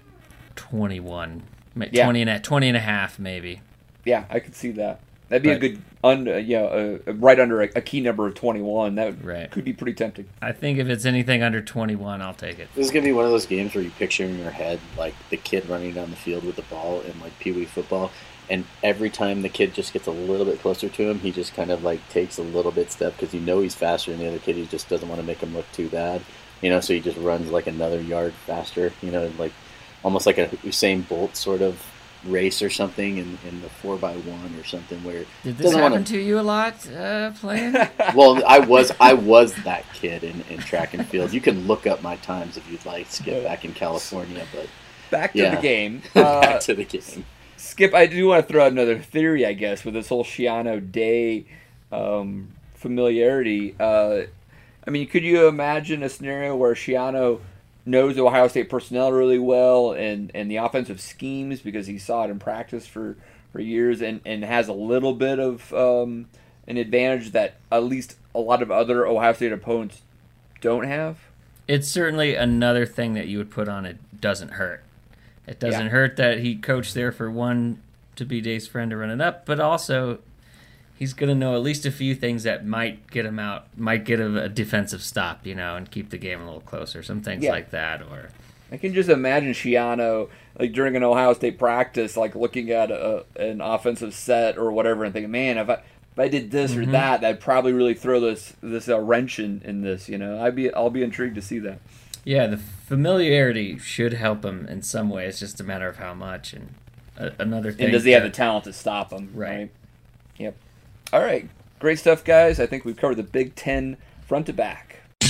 21, yeah. 20 and a, 20 and a half maybe. Yeah, I could see that. That'd be but, a good, un, uh, yeah, uh, right under a, a, key number of 21. That right. could be pretty tempting. I think if it's anything under 21, I'll take it. This is gonna be one of those games where you picture in your head like the kid running down the field with the ball in like pee wee football, and every time the kid just gets a little bit closer to him, he just kind of like takes a little bit step because you know he's faster than the other kid. He just doesn't want to make him look too bad, you know. So he just runs like another yard faster, you know, like almost like a Usain Bolt sort of race or something in, in the four by one or something where did this happen wanna... to you a lot uh, playing well i was i was that kid in, in track and field. You can look up my times if you'd like skip back in california but back to yeah. the game uh, back to the game. Skip i do want to throw out another theory i guess with this whole schiano day um, familiarity. Uh, i mean could you imagine a scenario where schiano knows Ohio State personnel really well and, and the offensive schemes because he saw it in practice for, for years and, and has a little bit of um, an advantage that at least a lot of other Ohio State opponents don't have. It's certainly another thing that you would put on it doesn't hurt. It doesn't yeah. hurt that he coached there for one to be Dave's friend to run it up, but also he's going to know at least a few things that might get him out, might get a, a defensive stop, you know, and keep the game a little closer. Some things yeah. like that, or I can just imagine Schiano like during an Ohio State practice, like looking at a, an offensive set or whatever, and thinking, man, if I if I did this mm-hmm. or that, that'd probably really throw this this uh, wrench in, in this. You know, I'd be I'll be intrigued to see that. Yeah, the familiarity should help him in some way. It's just a matter of how much. And uh, another thing, and does he have the talent to stop him? Right. right? Yep. All right, great stuff, guys. I think we've covered the Big Ten front to back. The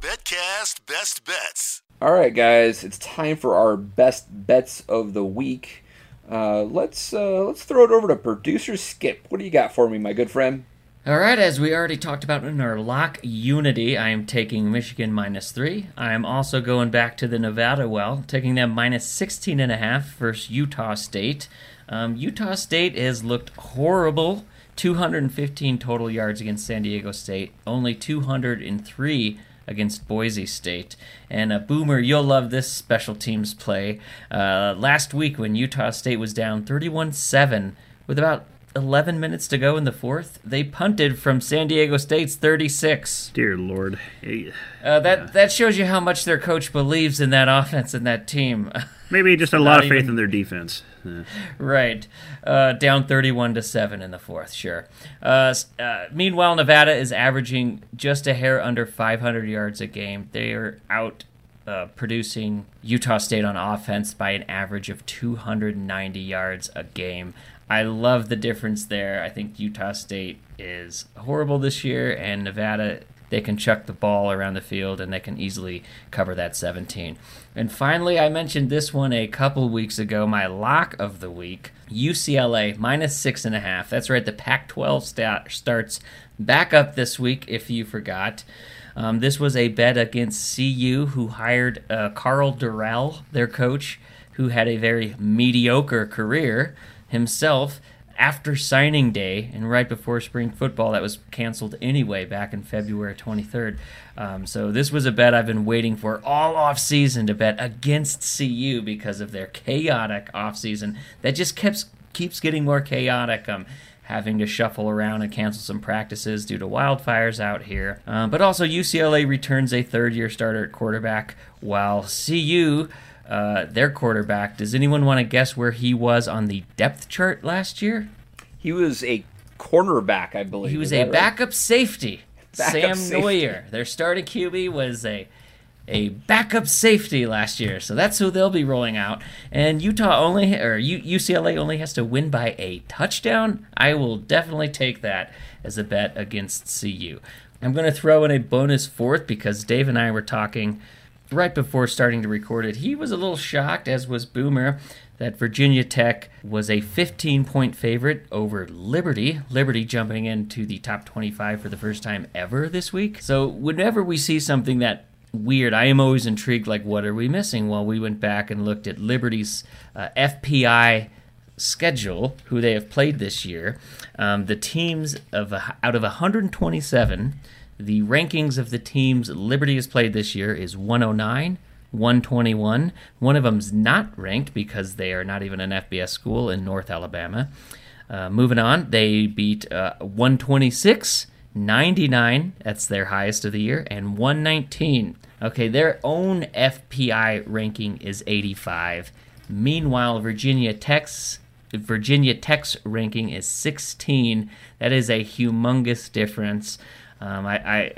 Betcast Best Bets. All right, guys, it's time for our best bets of the week. Uh, let's uh, let's throw it over to producer Skip. What do you got for me, my good friend? All right, as we already talked about in our lock unity, I am taking Michigan minus three. I am also going back to the Nevada well, taking them minus 16 and a half versus Utah State. Um, Utah State has looked horrible. 215 total yards against San Diego State, only 203 against Boise State. And uh, Boomer, you'll love this special teams play. Uh, last week, when Utah State was down 31 7 with about 11 minutes to go in the fourth, they punted from San Diego State's 36. Dear Lord. Uh, that, yeah. that shows you how much their coach believes in that offense and that team. Maybe just a lot of faith in their defense. Yeah. Right. Uh, down 31 to 7 in the fourth, sure. Uh, uh, meanwhile, Nevada is averaging just a hair under 500 yards a game. They are out uh, producing Utah State on offense by an average of 290 yards a game. I love the difference there. I think Utah State is horrible this year, and Nevada they can chuck the ball around the field and they can easily cover that 17. And finally, I mentioned this one a couple weeks ago, my lock of the week UCLA minus six and a half. That's right, the Pac 12 stat starts back up this week if you forgot. Um, this was a bet against CU, who hired uh, Karl Dorrell, their coach, who had a very mediocre career himself after signing day and right before spring football that was canceled anyway back in February 23rd. Um, so this was a bet I've been waiting for all off season to bet against CU because of their chaotic off season that just keeps keeps getting more chaotic. Um, having to shuffle around and cancel some practices due to wildfires out here. Um, but also UCLA returns a third year starter at quarterback while CU uh, their quarterback. Does anyone want to guess where he was on the depth chart last year? He was a cornerback, I believe. He was a right? backup safety. Sam safety. Noyer, their starting QB, was a a backup safety last year, so that's who they'll be rolling out. And Utah only, or U- UCLA only has to win by a touchdown. I will definitely take that as a bet against CU. I'm going to throw in a bonus fourth because Dave and I were talking right before starting to record it. He was a little shocked, as was Boomer, that Virginia Tech was a 15 point favorite over Liberty. Liberty jumping into the top 25 for the first time ever this week. So, whenever we see something that weird, I am always intrigued like, what are we missing? Well, we went back and looked at Liberty's uh, FPI schedule, who they have played this year. Um, the teams of out of 127, the rankings of the teams Liberty has played this year is 109, 121. One of them's not ranked because they are not even an FBS school in North Alabama. Uh, moving on, they beat uh, 126, 99, that's their highest of the year, and 119. Okay, their own FPI ranking is 85. Meanwhile, Virginia Tech's Virginia Tech's ranking is 16. That is a humongous difference. Um, I, I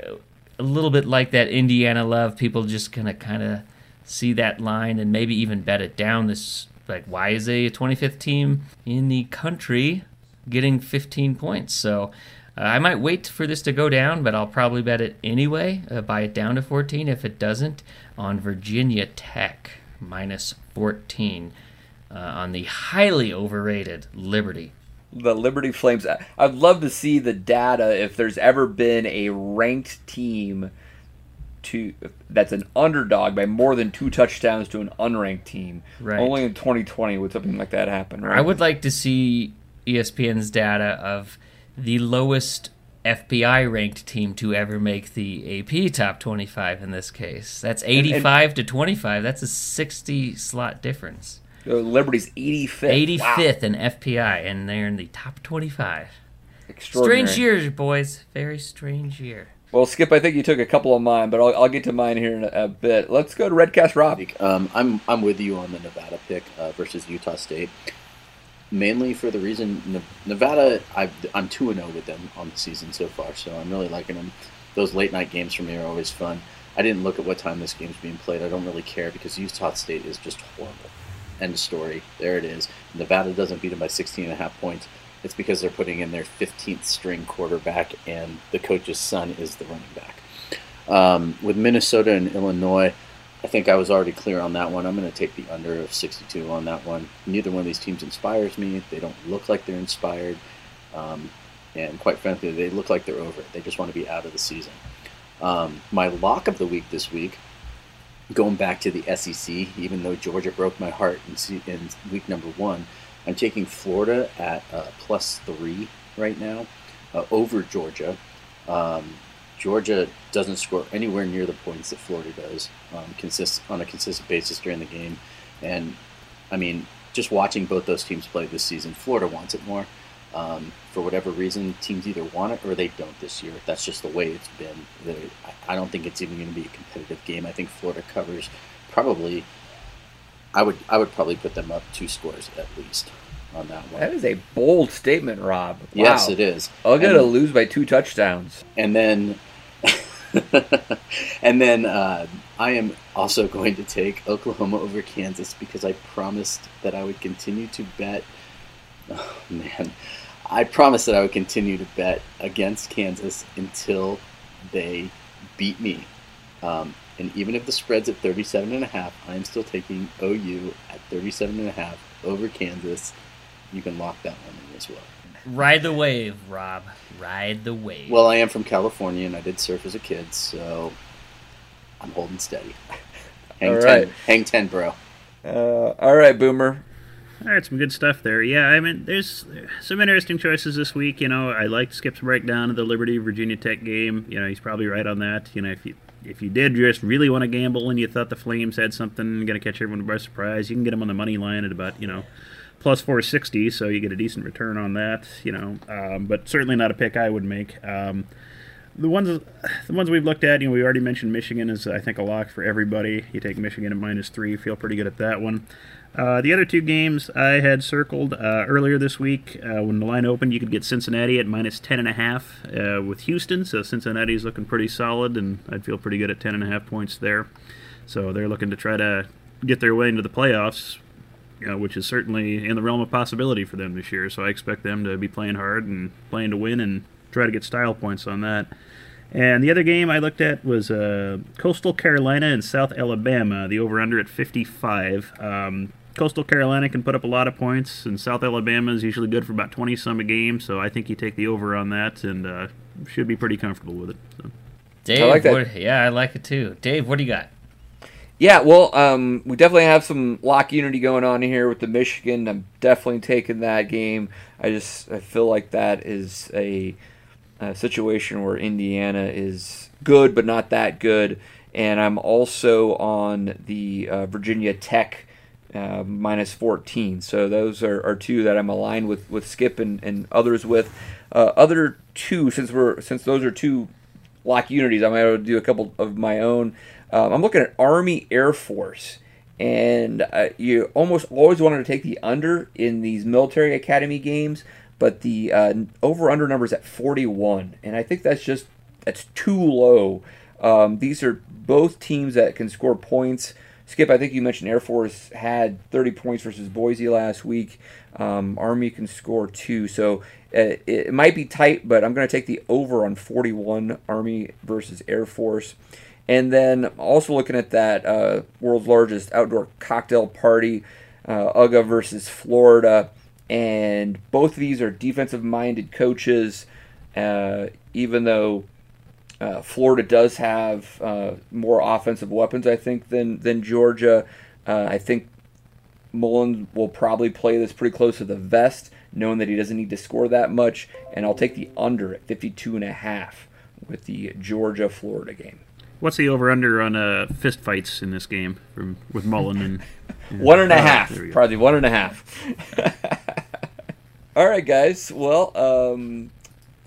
a little bit like that Indiana love. People just gonna kind of see that line and maybe even bet it down. This like why is a 25th team in the country getting 15 points? So. Uh, I might wait for this to go down, but I'll probably bet it anyway. Uh, buy it down to 14 if it doesn't on Virginia Tech minus 14 uh, on the highly overrated Liberty. the Liberty Flames. I'd love to see the data if there's ever been a ranked team to that's an underdog by more than two touchdowns to an unranked team. Right. Only in 2020 would something like that happen. Right. I would like to see ESPN's data of the lowest FPI ranked team to ever make the AP top 25 in this case. That's 85 to 25. That's a 60 slot difference. Uh, Liberty's 85th. 85th in FPI, and they're in the top 25. Extraordinary. Strange year, boys. Very strange year. Well, Skip, I think you took a couple of mine, but I'll, I'll get to mine here in a, a bit. Let's go to Redcast Rob. Um, I'm I'm with you on the Nevada pick uh, versus Utah State, mainly for the reason Nevada. I I'm two and zero with them on the season so far, so I'm really liking them. Those late night games for me are always fun. I didn't look at what time this game's being played. I don't really care because Utah State is just horrible. End story. There it is. Nevada doesn't beat them by 16 and a half points. It's because they're putting in their 15th string quarterback, and the coach's son is the running back. Um, with Minnesota and Illinois, I think I was already clear on that one. I'm going to take the under of 62 on that one. Neither one of these teams inspires me. They don't look like they're inspired. Um, and quite frankly, they look like they're over it. They just want to be out of the season. Um, my lock of the week this week, going back to the SEC, even though Georgia broke my heart in, in week number one, I'm taking Florida at uh, plus three right now uh, over Georgia. Um, Georgia doesn't score anywhere near the points that Florida does um, on a consistent basis during the game, and I mean, just watching both those teams play this season, Florida wants it more. Um, for whatever reason, teams either want it or they don't this year. That's just the way it's been. I don't think it's even going to be a competitive game. I think Florida covers probably. I would I would probably put them up two scores at least on that one. That is a bold statement, Rob. Wow. Yes, it is. I'll get to And- lose by two touchdowns. and then and then uh, I am also going to take Oklahoma over Kansas because I promised that I would continue to bet. Oh man, I promised that I would continue to bet against Kansas until they beat me. Um, and even if the spread's at 37 and a half, I am still taking OU at 37 and a half over Kansas. You can lock that one in as well. Ride the wave, Rob. Ride the wave. Well, I am from California, and I did surf as a kid, so I'm holding steady. Hang All ten, hang ten, bro. Uh, all right, Boomer. All right, some good stuff there. Yeah, I mean, there's some interesting choices this week. You know, I liked Skip's breakdown of the Liberty Virginia Tech game. You know, he's probably right on that. You know, if you if you did just really want to gamble and you thought the Flames had something going to catch everyone by surprise, you can get them on the money line at about you know plus 460, so you get a decent return on that. You know, um, but certainly not a pick I would make. Um, the ones the ones we've looked at, you know, we already mentioned Michigan is I think a lock for everybody. You take Michigan at minus three, feel pretty good at that one. Uh, the other two games I had circled uh, earlier this week uh, when the line opened, you could get Cincinnati at minus ten and a half uh, with Houston. So Cincinnati's looking pretty solid, and I'd feel pretty good at ten and a half points there. So they're looking to try to get their way into the playoffs, which is certainly in the realm of possibility for them this year. So I expect them to be playing hard and playing to win and try to get style points on that. And the other game I looked at was uh, Coastal Carolina and South Alabama, the over under at 55. Um, Coastal Carolina can put up a lot of points, and South Alabama is usually good for about 20 some a game, so I think you take the over on that and uh, should be pretty comfortable with it. So. Dave, like that. what- yeah, I like it too. Dave, what do you got? Yeah, well, um, we definitely have some lock unity going on here with the Michigan. I'm definitely taking that game. I just I feel like that is a, a situation where Indiana is good but not that good, and I'm also on the uh, Virginia Tech uh, minus 14. So those are, are two that I'm aligned with with Skip and, and others with. Uh, other two, since we're since those are two lock unities. I'm going to do a couple of my own. Um, I'm looking at Army Air Force, and uh, you almost always wanted to take the under in these military academy games, but the uh, over under number is at 41, and I think that's just that's too low. Um, these are both teams that can score points. Skip, I think you mentioned Air Force had 30 points versus Boise last week. Um, Army can score two, so uh, it, it might be tight, but I'm going to take the over on 41 Army versus Air Force. And then also looking at that uh, world's largest outdoor cocktail party, uh, UGA versus Florida. And both of these are defensive minded coaches, uh, even though uh, Florida does have uh, more offensive weapons, I think, than, than Georgia. Uh, I think Mullen will probably play this pretty close to the vest, knowing that he doesn't need to score that much. And I'll take the under at 52 and a half with the Georgia Florida game. What's the over under on uh, fist fights in this game from with Mullen and One and a half, there we go. probably one and a half. All right, guys. Well, um,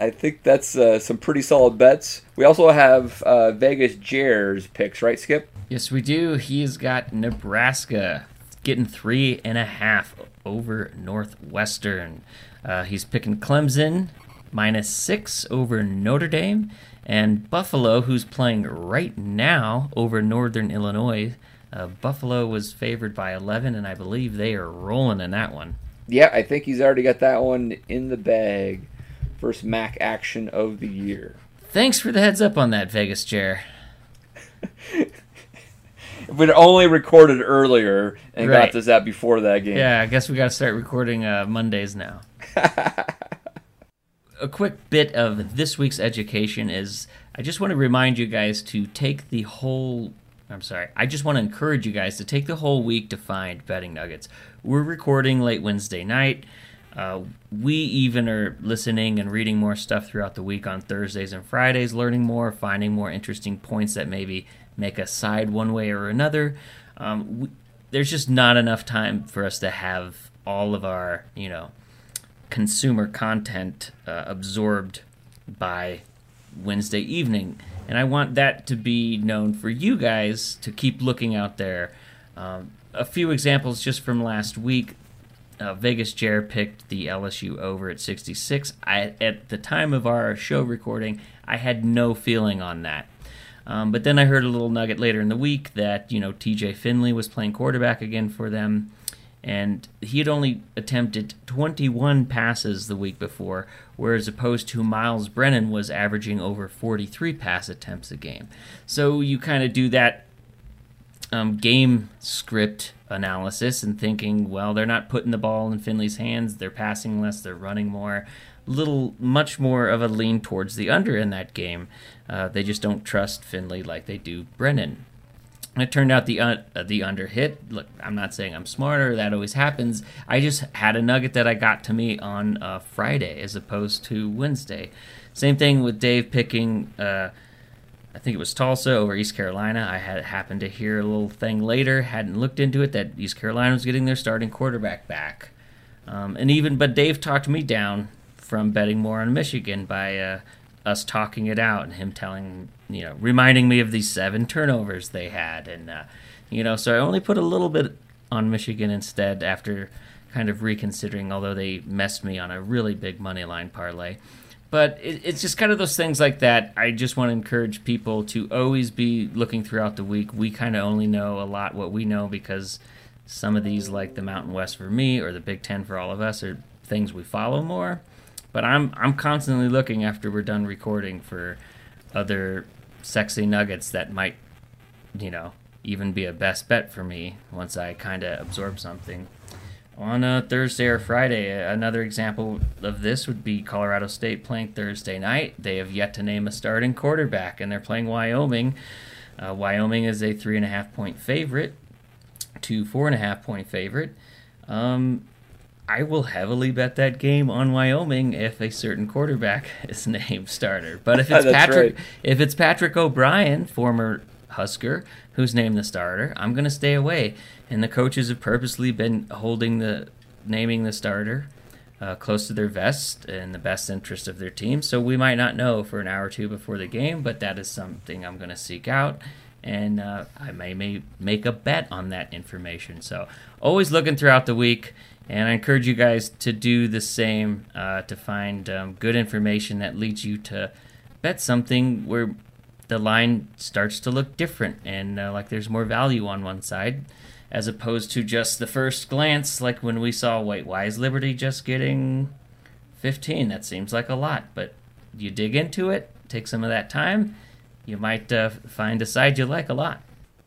I think that's uh, some pretty solid bets. We also have uh, Vegas Jares picks, right, Skip? Yes, we do. He's got Nebraska getting three and a half over Northwestern. Uh, he's picking Clemson minus six over Notre Dame, and Buffalo, who's playing right now over Northern Illinois. Uh, Buffalo was favored by 11, and I believe they are rolling in that one. Yeah, I think he's already got that one in the bag. First MAC action of the year. Thanks for the heads up on that, Vegas chair. If we'd only recorded earlier and Right. got this out before that game. Yeah, I guess we got to start recording uh, Mondays now. a quick bit of this week's education is I just want to remind you guys to take the whole. I'm sorry. I just want to encourage you guys to take the whole week to find betting nuggets. We're recording late Wednesday night. Uh, we even are listening and reading more stuff throughout the week on Thursdays and Fridays, learning more, finding more interesting points that maybe make us side one way or another. Um, we, there's just not enough time for us to have all of our, you know, consumer content uh, absorbed by Wednesday evening. And I want that to be known for you guys to keep looking out there. Um, a few examples just from last week. Uh, Vegas Jer picked the LSU over at 66. I, at the time of our show recording, I had no feeling on that. Um, but then I heard a little nugget later in the week that you know T.J. Finley was playing quarterback again for them, and he had only attempted 21 passes the week before, whereas opposed to Myles Brennan was averaging over 43 pass attempts a game. So you kind of do that um, game script analysis and thinking, well, they're not putting the ball in Finley's hands, they're passing less, they're running more. Little, much more of a lean towards the under in that game. Uh, they just don't trust Finley like they do Brennan. It turned out the uh, the under hit. Look, I'm not saying I'm smarter. That always happens. I just had a nugget that I got to me on uh, Friday as opposed to Wednesday. Same thing with Dave picking. I think it was Tulsa over East Carolina. I had happened to hear a little thing later. Hadn't looked into it that East Carolina was getting their starting quarterback back. Um, and even but Dave talked me down from betting more on Michigan by uh, us talking it out and him telling you know reminding me of these seven turnovers they had and uh, you know so I only put a little bit on Michigan instead after kind of reconsidering although they messed me on a really big money line parlay but it, it's just kind of those things like that. I just want to encourage people to always be looking throughout the week. We kind of only know a lot what we know because some of these like the Mountain West for me or the Big 10 for all of us are things we follow more. But I'm I'm constantly looking after we're done recording for other sexy nuggets that might, you know, even be a best bet for me once I kind of absorb something. On a Thursday or Friday, another example of this would be Colorado State playing Thursday night. They have yet to name a starting quarterback, and they're playing Wyoming. Uh, Wyoming is a three and a half point favorite to four and a half point favorite. Um, I will heavily bet that game on Wyoming if a certain quarterback is named starter. But if it's Patrick, right. if it's Patrick O'Brien, former Husker, who's named the starter, I'm going to stay away. And the coaches have purposely been holding the naming the starter uh, close to their vest in the best interest of their team. So we might not know for an hour or two before the game, but that is something I'm going to seek out. And uh, I may, may make a bet on that information. So always looking throughout the week. And I encourage you guys to do the same uh, to find um, good information that leads you to bet something where the line starts to look different and uh, like there's more value on one side as opposed to just the first glance like when we saw wait why is liberty just getting 15 that seems like a lot but you dig into it take some of that time you might uh, find a side you like a lot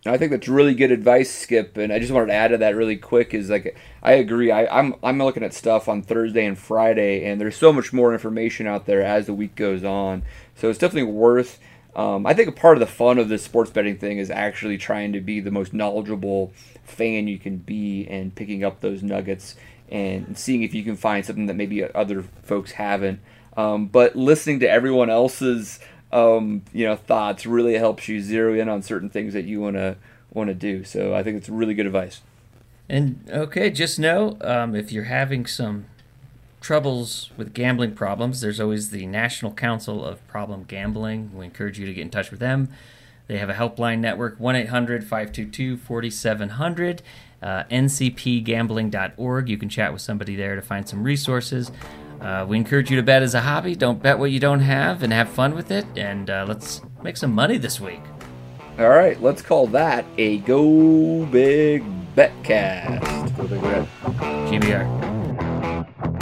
I think that's really good advice, Skip. And I just wanted to add to that really quick is like I agree. I, I'm, I'm looking at stuff on Thursday and Friday, and there's so much more information out there as the week goes on. So it's definitely worth. Um, I think a part of the fun of this sports betting thing is actually trying to be the most knowledgeable fan you can be and picking up those nuggets and seeing if you can find something that maybe other folks haven't. Um, but listening to everyone else's um, you know thoughts really helps you zero in on certain things that you want to want to do. So I think it's really good advice. And okay, just know um, if you're having some troubles with gambling problems, there's always the National Council of Problem Gambling. We encourage you to get in touch with them. They have a helpline network 1 800 522 4700. Uh, ncpgambling.org. You can chat with somebody there to find some resources. Uh, we encourage you to bet as a hobby. Don't bet what you don't have and have fun with it. And uh, let's make some money this week. All right, let's call that a Go Big Betcast. Go Big GBR.